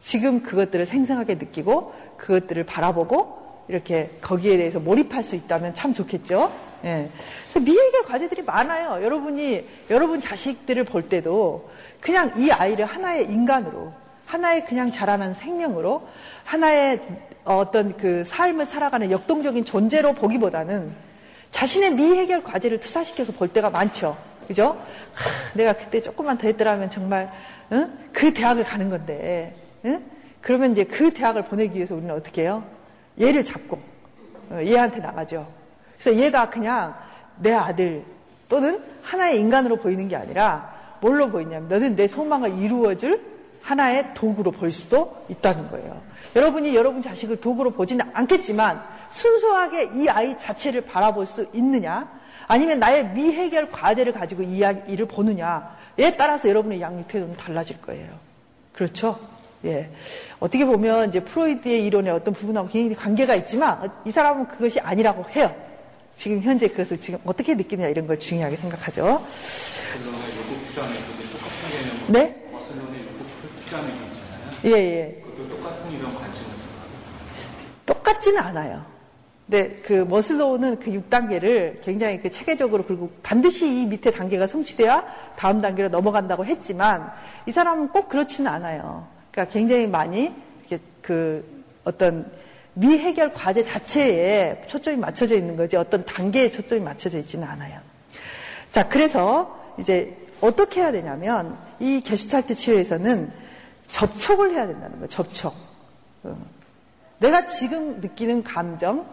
지금 그것들을 생생하게 느끼고 그것들을 바라보고 이렇게 거기에 대해서 몰입할 수 있다면 참 좋겠죠. 예. 그래서 미해결 과제들이 많아요. 여러분이 여러분 자식들을 볼 때도 그냥 이 아이를 하나의 인간으로 하나의 그냥 자라는 생명으로 하나의 어떤 그 삶을 살아가는 역동적인 존재로 보기보다는 자신의 미해결 과제를 투사시켜서 볼 때가 많죠. 그죠? 하, 내가 그때 조금만 더 했더라면 정말 응? 그 대학을 가는 건데 응? 그러면 이제 그 대학을 보내기 위해서 우리는 어떻게 해요? 얘를 잡고 어, 얘한테 나가죠. 그래서 얘가 그냥 내 아들 또는 하나의 인간으로 보이는 게 아니라 뭘로 보이냐면 너는 내 소망을 이루어줄 하나의 도구로 볼 수도 있다는 거예요. 여러분이 여러분 자식을 도구로 보지는 않겠지만 순수하게 이 아이 자체를 바라볼 수 있느냐 아니면 나의 미해결 과제를 가지고 이 아이를 보느냐에 따라서 여러분의 양육 태도는 달라질 거예요. 그렇죠? 예. 어떻게 보면 이제 프로이드의 이론의 어떤 부분하고 굉장히 관계가 있지만 이 사람은 그것이 아니라고 해요. 지금 현재 그것을 지금 어떻게 느끼느냐 이런 걸 중요하게 생각하죠. 네? 피라미드 있잖아요. 예, 예. 그것도 똑같은 이런 관점에서 똑같지는 않아요. 네, 그 머슬로우는 그 6단계를 굉장히 그 체계적으로 그리고 반드시 이 밑에 단계가 성취돼야 다음 단계로 넘어간다고 했지만 이 사람은 꼭 그렇지는 않아요. 그러니까 굉장히 많이 그 어떤 미해결 과제 자체에 초점이 맞춰져 있는 거지 어떤 단계에 초점이 맞춰져 있지는 않아요. 자, 그래서 이제 어떻게 해야 되냐면 이 게슈탈트 치료에서는 접촉을 해야 된다는 거예요. 접촉. 어. 내가 지금 느끼는 감정,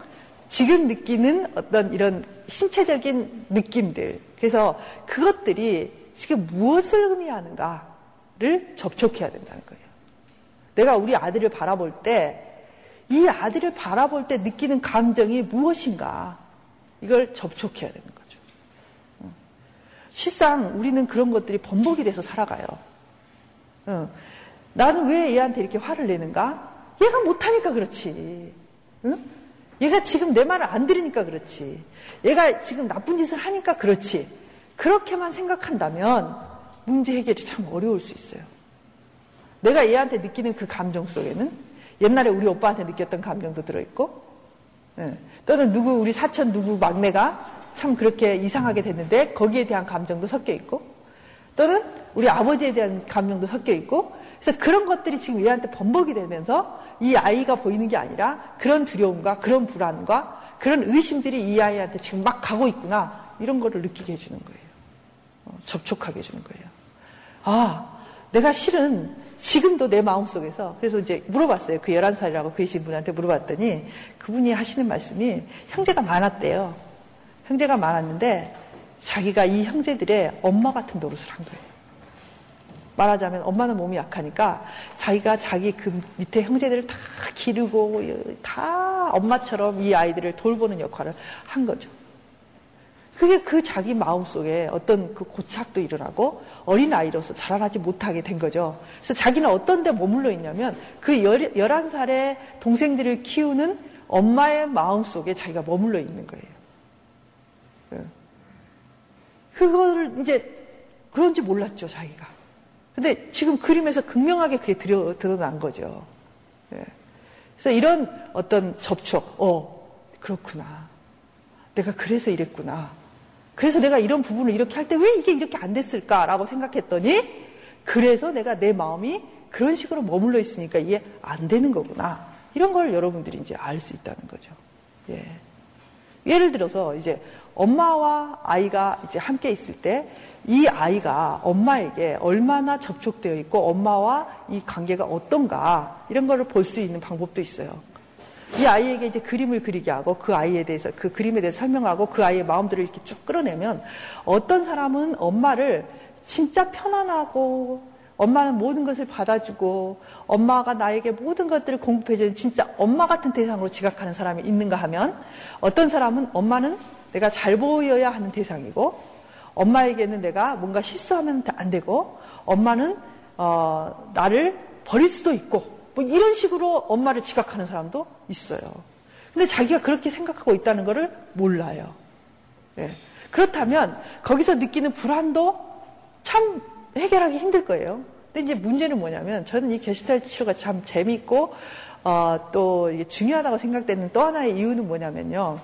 지금 느끼는 어떤 이런 신체적인 느낌들. 그래서 그것들이 지금 무엇을 의미하는가? 접촉해야 된다는 거예요. 내가 우리 아들을 바라볼 때, 이 아들을 바라볼 때 느끼는 감정이 무엇인가, 이걸 접촉해야 되는 거죠. 어. 실상 우리는 그런 것들이 번복이 돼서 살아가요. 어. 나는 왜 얘한테 이렇게 화를 내는가? 얘가 못하니까 그렇지. 응? 얘가 지금 내 말을 안 들으니까 그렇지. 얘가 지금 나쁜 짓을 하니까 그렇지. 그렇게만 생각한다면 문제 해결이 참 어려울 수 있어요. 내가 얘한테 느끼는 그 감정 속에는 옛날에 우리 오빠한테 느꼈던 감정도 들어있고, 예. 또는 누구, 우리 사촌 누구 막내가 참 그렇게 이상하게 됐는데 거기에 대한 감정도 섞여 있고, 또는 우리 아버지에 대한 감정도 섞여 있고, 그래서 그런 것들이 지금 얘한테 번복이 되면서 이 아이가 보이는 게 아니라 그런 두려움과 그런 불안과 그런 의심들이 이 아이한테 지금 막 가고 있구나. 이런 거를 느끼게 해주는 거예요. 어, 접촉하게 해주는 거예요. 아, 내가 실은 지금도 내 마음속에서 그래서 이제 물어봤어요. 그 11살이라고 그이신 분한테 물어봤더니 그분이 하시는 말씀이 형제가 많았대요. 형제가 많았는데 자기가 이 형제들의 엄마 같은 노릇을 한 거예요. 말하자면 엄마는 몸이 약하니까 자기가 자기 그 밑에 형제들을 다 기르고 다 엄마처럼 이 아이들을 돌보는 역할을 한 거죠. 그게 그 자기 마음속에 어떤 그 고착도 일어나고 어린 아이로서 자라나지 못하게 된 거죠. 그래서 자기는 어떤 데 머물러 있냐면 그 11살의 동생들을 키우는 엄마의 마음속에 자기가 머물러 있는 거예요. 예. 그거를 이제 그런지 몰랐죠, 자기가. 근데 지금 그림에서 극명하게 그게 드러, 드러난 거죠. 예. 그래서 이런 어떤 접촉, 어, 그렇구나. 내가 그래서 이랬구나. 그래서 내가 이런 부분을 이렇게 할 때 왜 이게 이렇게 안 됐을까라고 생각했더니 그래서 내가 내 마음이 그런 식으로 머물러 있으니까 이게 안 되는 거구나. 이런 걸 여러분들이 이제 알 수 있다는 거죠. 예. 예를 들어서 이제 엄마와 아이가 이제 함께 있을 때 이 아이가 엄마에게 얼마나 접촉되어 있고 엄마와 이 관계가 어떤가 이런 거를 볼 수 있는 방법도 있어요. 이 아이에게 이제 그림을 그리게 하고 그 아이에 대해서 그 그림에 대해서 설명하고 그 아이의 마음들을 이렇게 쭉 끌어내면 어떤 사람은 엄마를 진짜 편안하고 엄마는 모든 것을 받아주고 엄마가 나에게 모든 것들을 공급해주는 진짜 엄마 같은 대상으로 지각하는 사람이 있는가 하면 어떤 사람은 엄마는 내가 잘 보여야 하는 대상이고 엄마에게는 내가 뭔가 실수하면 안 되고 엄마는 어, 나를 버릴 수도 있고 뭐 이런 식으로 엄마를 지각하는 사람도 있어요. 근데 자기가 그렇게 생각하고 있다는 것을 몰라요. 네. 그렇다면 거기서 느끼는 불안도 참 해결하기 힘들 거예요. 근데 이제 문제는 뭐냐면 저는 이 게시탈트 치료가 참 재밌고 어, 또 중요하다고 생각되는 또 하나의 이유는 뭐냐면요.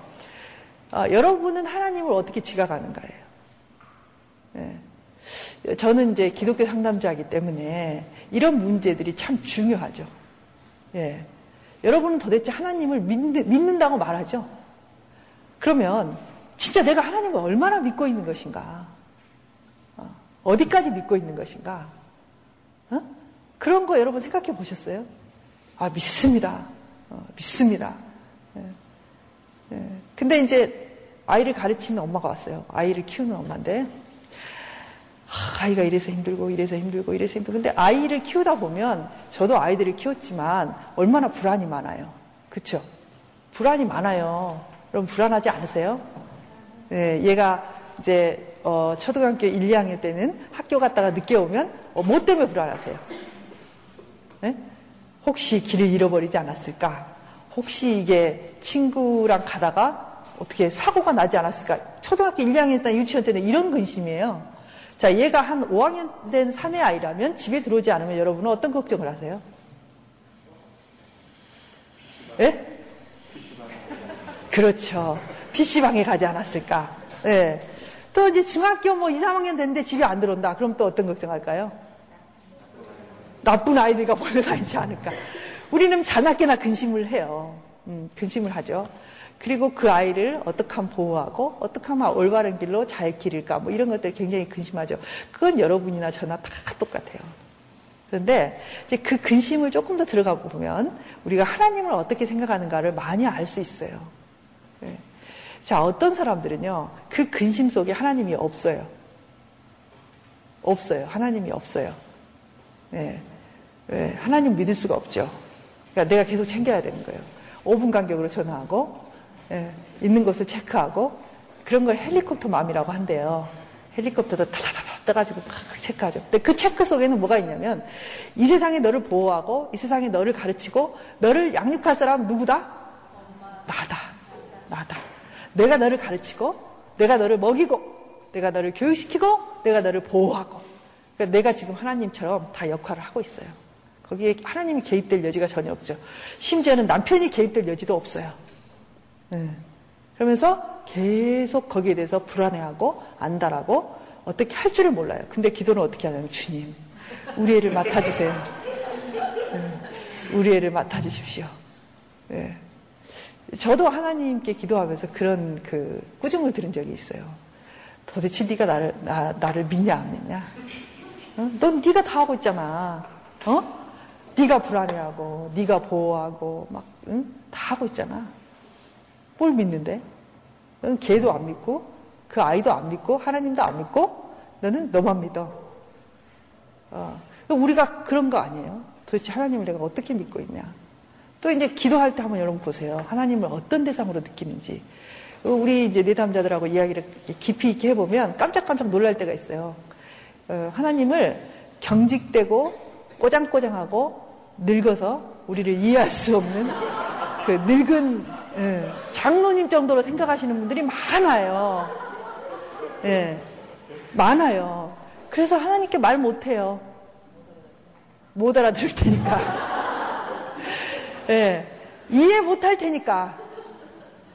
어, 여러분은 하나님을 어떻게 지각하는가예요. 네. 저는 이제 기독교 상담자이기 때문에 이런 문제들이 참 중요하죠. 예. 여러분은 도대체 하나님을 믿는, 다고 말하죠? 그러면 진짜 내가 하나님을 얼마나 믿고 있는 것인가? 어, 디까지 믿고 있는 것인가? 어? 그런 거 여러분 생각해 보셨어요? 아, 믿습니다. 어, 믿습니다. 예. 예. 근데 이제 아이를 가르치는 엄마가 왔어요. 아이를 키우는 엄마인데 아이가 이래서 힘들고 이래서 힘들고 이래서 힘들고 근데 아이를 키우다 보면 저도 아이들을 키웠지만 얼마나 불안이 많아요. 그렇죠? 불안이 많아요. 여러분 불안하지 않으세요? 네, 얘가 이제 어, 초등학교 1, 2학년 때는 학교 갔다가 늦게 오면 어, 뭐 때문에 불안하세요? 네? 혹시 길을 잃어버리지 않았을까? 혹시 이게 친구랑 가다가 어떻게 사고가 나지 않았을까? 초등학교 1, 2학년 때 유치원 때는 이런 근심이에요. 자, 얘가 한 5학년 된 사내 아이라면 집에 들어오지 않으면 여러분은 어떤 걱정을 하세요? 예? 그렇죠. PC방에 가지 않았을까? 예. 또 이제 중학교 뭐 2, 3학년 됐는데 집에 안 들어온다. 그럼 또 어떤 걱정할까요? 나쁜 아이들과 몰려다니지 않을까. 우리는 자나깨나 근심을 해요. 음, 근심을 하죠. 그리고 그 아이를 어떻게 하면 보호하고 어떻게 하면 올바른 길로 잘 기를까 뭐 이런 것들 굉장히 근심하죠. 그건 여러분이나 저나 다 똑같아요. 그런데 이제 그 근심을 조금 더 들어가고 보면 우리가 하나님을 어떻게 생각하는가를 많이 알 수 있어요. 네. 자, 어떤 사람들은요, 그 근심 속에 하나님이 없어요. 없어요. 하나님이 없어요. 네. 왜? 하나님 믿을 수가 없죠. 그러니까 내가 계속 챙겨야 되는 거예요. 5분 간격으로 전화하고, 예, 있는 곳을 체크하고, 그런 걸 헬리콥터 맘이라고 한대요. 헬리콥터도 타다다다 떠가지고 막 체크하죠. 근데 그 체크 속에는 뭐가 있냐면, 이 세상에 너를 보호하고, 이 세상에 너를 가르치고, 너를 양육할 사람은 누구다? 나다. 나다. 내가 너를 가르치고, 내가 너를 먹이고, 내가 너를 교육시키고, 내가 너를 보호하고. 그러니까 내가 지금 하나님처럼 다 역할을 하고 있어요. 거기에 하나님이 개입될 여지가 전혀 없죠. 심지어는 남편이 개입될 여지도 없어요. 네. 그러면서 계속 거기에 대해서 불안해하고 안달하고 어떻게 할 줄을 몰라요. 근데 기도는 어떻게 하냐면 주님, 우리 애를 맡아주세요. 네. 우리 애를 맡아주십시오. 네. 저도 하나님께 기도하면서 그런 그 꾸중을 들은 적이 있어요. 도대체 네가 나를 나, 나를 믿냐 안 믿냐? 어? 넌 네가 다 하고 있잖아. 어? 네가 불안해하고 네가 보호하고 막 응? 다 하고 있잖아. 뭘 믿는데? 너는 걔도 안 믿고 그 아이도 안 믿고 하나님도 안 믿고 너는 너만 믿어. 어. 우리가 그런 거 아니에요. 도대체 하나님을 내가 어떻게 믿고 있냐? 또 이제 기도할 때 한번 여러분 보세요. 하나님을 어떤 대상으로 느끼는지. 우리 이제 내담자들하고 이야기를 깊이 있게 해보면 깜짝깜짝 놀랄 때가 있어요. 어, 하나님을 경직되고 꼬장꼬장하고 늙어서 우리를 이해할 수 없는 그 늙은 예, 장로님 정도로 생각하시는 분들이 많아요. 예, 많아요. 그래서 하나님께 말 못해요. 못 알아들을 테니까. <laughs> 예, 이해 못 할 테니까.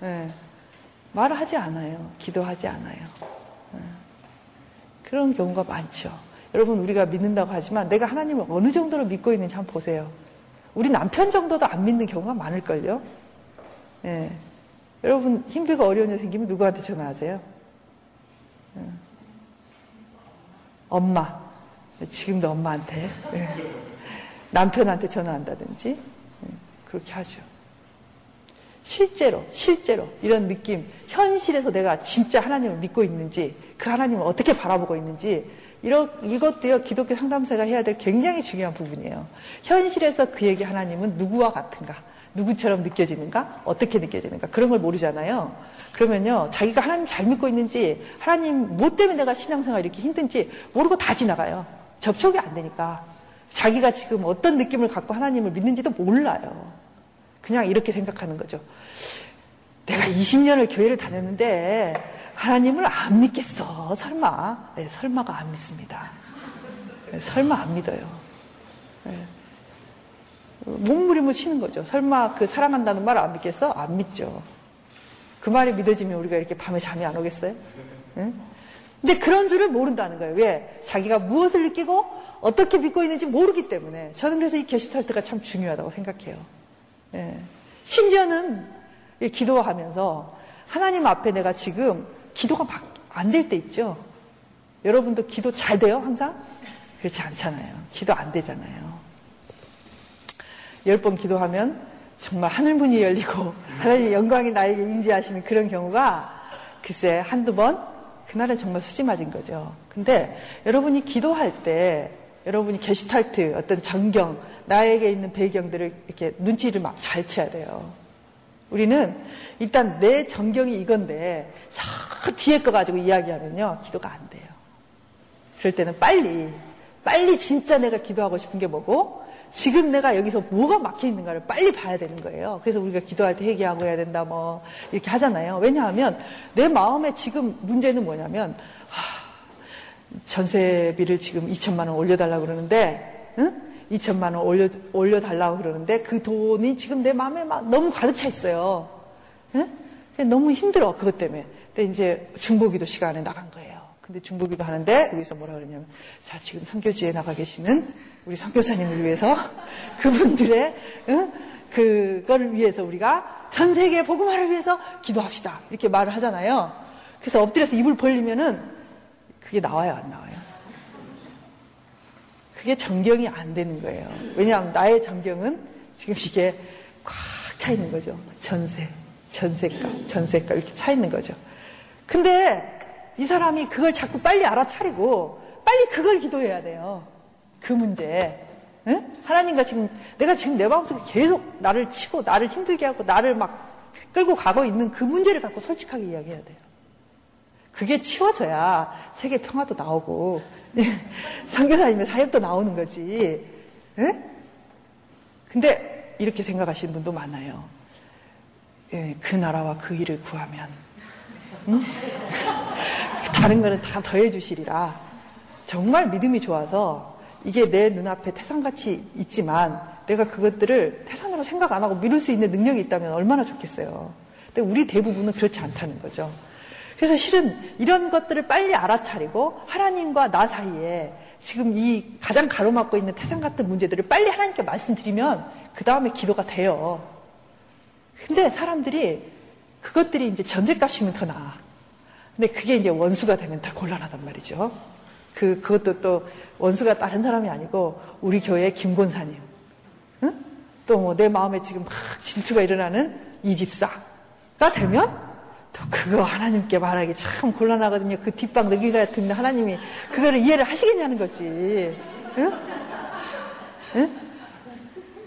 예, 말을 하지 않아요. 기도하지 않아요. 예, 그런 경우가 많죠. 여러분 우리가 믿는다고 하지만 내가 하나님을 어느 정도로 믿고 있는지 한번 보세요. 우리 남편 정도도 안 믿는 경우가 많을걸요. 예. 여러분 힘들고 어려운 일 생기면 누구한테 전화하세요? 예. 엄마. 지금도 엄마한테. 예. 남편한테 전화한다든지 예. 그렇게 하죠. 실제로, 실제로 이런 느낌, 현실에서 내가 진짜 하나님을 믿고 있는지, 그 하나님을 어떻게 바라보고 있는지 이런, 이것도요, 기독교 상담사가 해야 될 굉장히 중요한 부분이에요. 현실에서 그에게 하나님은 누구와 같은가? 누구처럼 느껴지는가? 어떻게 느껴지는가? 그런 걸 모르잖아요. 그러면요, 자기가 하나님 잘 믿고 있는지, 하나님 뭐 때문에 내가 신앙생활 이렇게 힘든지 모르고 다 지나가요. 접촉이 안 되니까. 자기가 지금 어떤 느낌을 갖고 하나님을 믿는지도 몰라요. 그냥 이렇게 생각하는 거죠. 내가 20년을 교회를 다녔는데, 하나님을 안 믿겠어. 설마. 네, 설마가 안 믿습니다. 네, 설마 안 믿어요. 네. 몸부림을 치는 거죠. 설마 그 사랑한다는 말 안 믿겠어? 안 믿죠. 그 말이 믿어지면 우리가 이렇게 밤에 잠이 안 오겠어요? 네? 근데 그런 줄을 모른다는 거예요. 왜? 자기가 무엇을 느끼고 어떻게 믿고 있는지 모르기 때문에. 저는 그래서 이 게시탈트가 참 중요하다고 생각해요. 예. 심지어는 기도하면서 하나님 앞에 내가 지금 기도가 막안될 때 있죠. 여러분도 기도 잘 돼요, 항상? 그렇지 않잖아요. 기도 안 되잖아요. 열 번 기도하면 정말 하늘문이 열리고 하나님의 영광이 나에게 임재하시는 그런 경우가 글쎄 한두 번 그날은 정말 수지 맞은 거죠. 근데 여러분이 기도할 때 여러분이 게시탈트 어떤 전경 나에게 있는 배경들을 이렇게 눈치를 막잘 채야 돼요. 우리는 일단 내 전경이 이건데 저 뒤에 거 가지고 이야기하면요 기도가 안 돼요. 그럴 때는 빨리 빨리 진짜 내가 기도하고 싶은 게 뭐고 지금 내가 여기서 뭐가 막혀 있는가를 빨리 봐야 되는 거예요. 그래서 우리가 기도할 때 회개하고 해야 된다 뭐 이렇게 하잖아요. 왜냐하면 내 마음에 지금 문제는 뭐냐면 하, 전세비를 지금 2천만 원 올려달라고 그러는데 응? 2천만 원 올려, 올려달라고 그러는데 그 돈이 지금 내 마음에 막 너무 가득 차 있어요. 응? 너무 힘들어, 그것 때문에. 근데 이제 중보기도 시간에 나간 거예요. 근데 중보기도 하는데 여기서 뭐라 그러냐면 자, 지금 선교지에 나가 계시는 우리 선교사님을 위해서 <laughs> 그분들의 응? 그거를 위해서 우리가 전 세계 복음화를 위해서 기도합시다. 이렇게 말을 하잖아요. 그래서 엎드려서 입을 벌리면은 그게 나와요, 안 나와요? 그게 정경이 안 되는 거예요. 왜냐하면 나의 정경은 지금 이게 꽉 차 있는 거죠. 전세, 전세값, 전세값 이렇게 차 있는 거죠. 근데 이 사람이 그걸 자꾸 빨리 알아차리고 빨리 그걸 기도해야 돼요. 그 문제. 예? 하나님과 지금 내가 지금 내 마음속에 계속 나를 치고 나를 힘들게 하고 나를 막 끌고 가고 있는 그 문제를 갖고 솔직하게 이야기해야 돼요. 그게 치워져야 세계 평화도 나오고 <laughs> 선교사님의 사역도 나오는 거지. 예? 근데 이렇게 생각하시는 분도 많아요. 예, 그 나라와 그 일을 구하면 응? <laughs> 다른 거는 다 더해 주시리라. 정말 믿음이 좋아서 이게 내 눈앞에 태산같이 있지만 내가 그것들을 태산으로 생각 안 하고 미룰 수 있는 능력이 있다면 얼마나 좋겠어요. 근데 우리 대부분은 그렇지 않다는 거죠. 그래서 실은 이런 것들을 빨리 알아차리고 하나님과 나 사이에 지금 이 가장 가로막고 있는 태산 같은 문제들을 빨리 하나님께 말씀드리면 그 다음에 기도가 돼요. 근데 사람들이 그것들이 이제 전제값이면 더 나아. 근데 그게 이제 원수가 되면 더 곤란하단 말이죠. 그, 그것도 또 원수가 다른 사람이 아니고 우리 교회 김곤사님. 응? 또뭐 내 마음에 지금 막 질투가 일어나는 이 집사가 되면 또 그거 하나님께 말하기 참 곤란하거든요. 그 뒷방 너기 같은 하나님이 그거를 이해를 하시겠냐는 거지. 응? 응?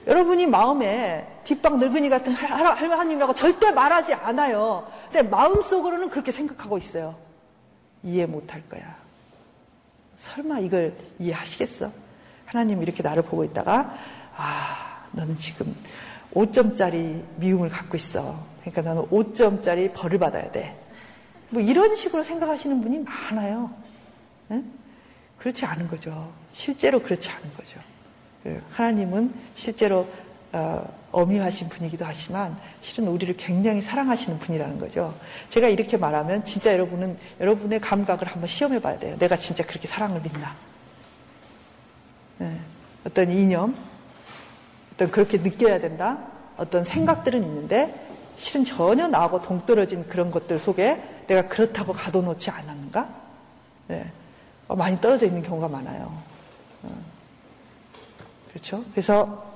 여러분이 마음에 뒷방 늙은이 같은 하나님이라고 절대 말하지 않아요. 근데 마음속으로는 그렇게 생각하고 있어요. 이해 못할 거야. 설마 이걸 이해하시겠어? 하나님 이렇게 나를 보고 있다가 아 너는 지금 5점짜리 미움을 갖고 있어. 그러니까 너는 5점짜리 벌을 받아야 돼. 뭐 이런 식으로 생각하시는 분이 많아요. 네? 그렇지 않은 거죠. 실제로 그렇지 않은 거죠. 그 하나님은 실제로 어, 엄히하신 분이기도 하지만 실은 우리를 굉장히 사랑하시는 분이라는 거죠. 제가 이렇게 말하면 진짜 여러분은 여러분의 감각을 한번 시험해 봐야 돼요. 내가 진짜 그렇게 사랑을 믿나? 네. 어떤 이념, 어떤 그렇게 느껴야 된다, 어떤 생각들은 있는데 실은 전혀 나하고 동떨어진 그런 것들 속에 내가 그렇다고 가둬놓지 않았는가? 네. 어, 많이 떨어져 있는 경우가 많아요. 어. 그렇죠? 그래서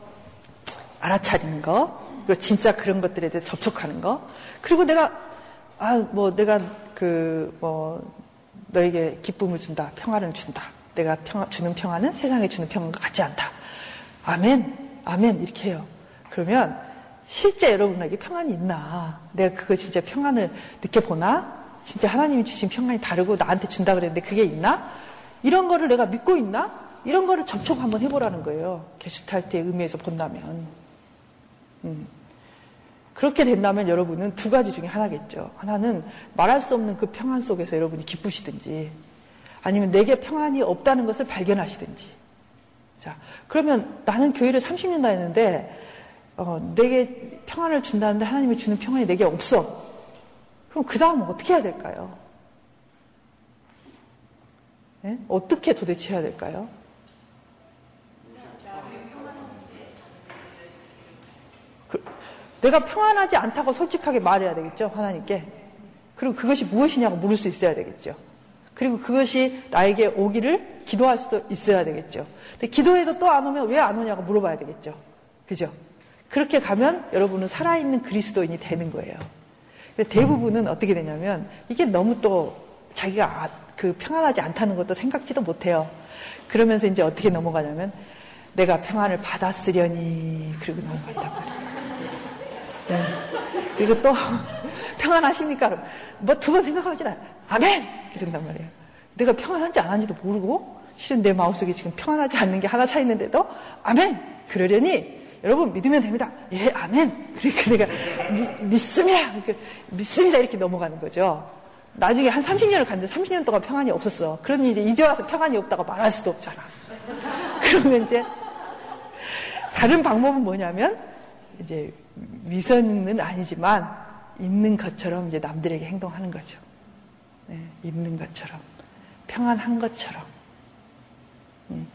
알아차리는 거, 그리고 진짜 그런 것들에 대해 접촉하는 거, 그리고 내가 아 뭐 내가 그 뭐 너에게 기쁨을 준다, 평화를 준다. 내가 평화, 주는 평화는 세상에 주는 평화가 같지 않다. 아멘, 아멘 이렇게 해요. 그러면 실제 여러분에게 평안이 있나? 내가 그거 진짜 평안을 느껴보나? 진짜 하나님이 주신 평안이 다르고 나한테 준다 그랬는데 그게 있나? 이런 거를 내가 믿고 있나? 이런 거를 접촉 한번 해보라는 거예요. 게스탈트의 의미에서 본다면. 음. 그렇게 된다면 여러분은 두 가지 중에 하나겠죠. 하나는 말할 수 없는 그 평안 속에서 여러분이 기쁘시든지 아니면 내게 평안이 없다는 것을 발견하시든지. 자, 그러면 나는 교회를 30년 다녔는데 어, 내게 평안을 준다는데 하나님이 주는 평안이 내게 없어. 그럼 그 다음은 어떻게 해야 될까요? 네? 어떻게 도대체 해야 될까요? 내가 평안하지 않다고 솔직하게 말해야 되겠죠, 하나님께. 그리고 그것이 무엇이냐고 물을 수 있어야 되겠죠. 그리고 그것이 나에게 오기를 기도할 수도 있어야 되겠죠. 근데 기도해도 또 안 오면 왜 안 오냐고 물어봐야 되겠죠. 그죠? 그렇게 가면 여러분은 살아있는 그리스도인이 되는 거예요. 근데 대부분은 어떻게 되냐면 이게 너무 또 자기가 아, 그 평안하지 않다는 것도 생각지도 못해요. 그러면서 이제 어떻게 넘어가냐면 내가 평안을 받았으려니 그리고 넘어간단 말이에요. 네. 그리고 또 <laughs> 평안하십니까? 뭐 두 번 생각하지 않아. 아멘! 이런단 말이에요. 내가 평안한지 안 한지도 모르고 실은 내 마음속에 지금 평안하지 않는 게 하나 차 있는데도 아멘! 그러려니 여러분 믿으면 됩니다. 예, 아멘! 그러니까 내가 믿, 습니다 믿습니다. 이렇게 넘어가는 거죠. 나중에 한 30년을 갔는데 30년 동안 평안이 없었어. 그러니 이제 이제 와서 평안이 없다고 말할 수도 없잖아. <laughs> 그러면 이제 다른 방법은 뭐냐면 이제 위선은 아니지만 있는 것처럼 이제 남들에게 행동하는 거죠. 네, 있는 것처럼 평안한 것처럼 음,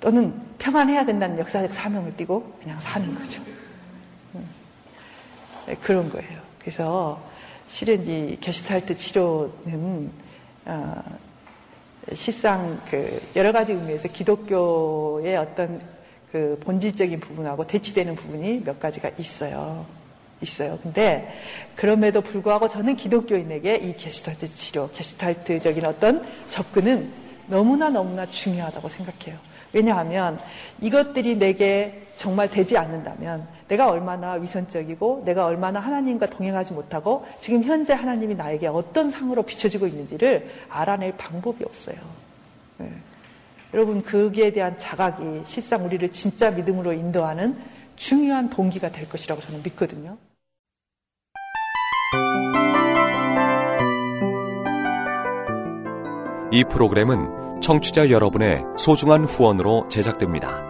또는 평안해야 된다는 역사적 사명을 띠고 그냥 사는 거죠. 음, 네, 그런 거예요. 그래서 실은 이 게슈탈트 치료는 어, 실상 그 여러 가지 의미에서 기독교의 어떤 그 본질적인 부분하고 대치되는 부분이 몇 가지가 있어요. 있어요. 근데 그럼에도 불구하고 저는 기독교인에게 이 게스탈트 치료, 게스탈트적인 어떤 접근은 너무나 너무나 중요하다고 생각해요. 왜냐하면 이것들이 내게 정말 되지 않는다면 내가 얼마나 위선적이고 내가 얼마나 하나님과 동행하지 못하고 지금 현재 하나님이 나에게 어떤 상으로 비춰지고 있는지를 알아낼 방법이 없어요. 네. 여러분 거기에 대한 자각이 실상 우리를 진짜 믿음으로 인도하는 중요한 동기가 될 것이라고 저는 믿거든요. 이 프로그램은 청취자 여러분의 소중한 후원으로 제작됩니다.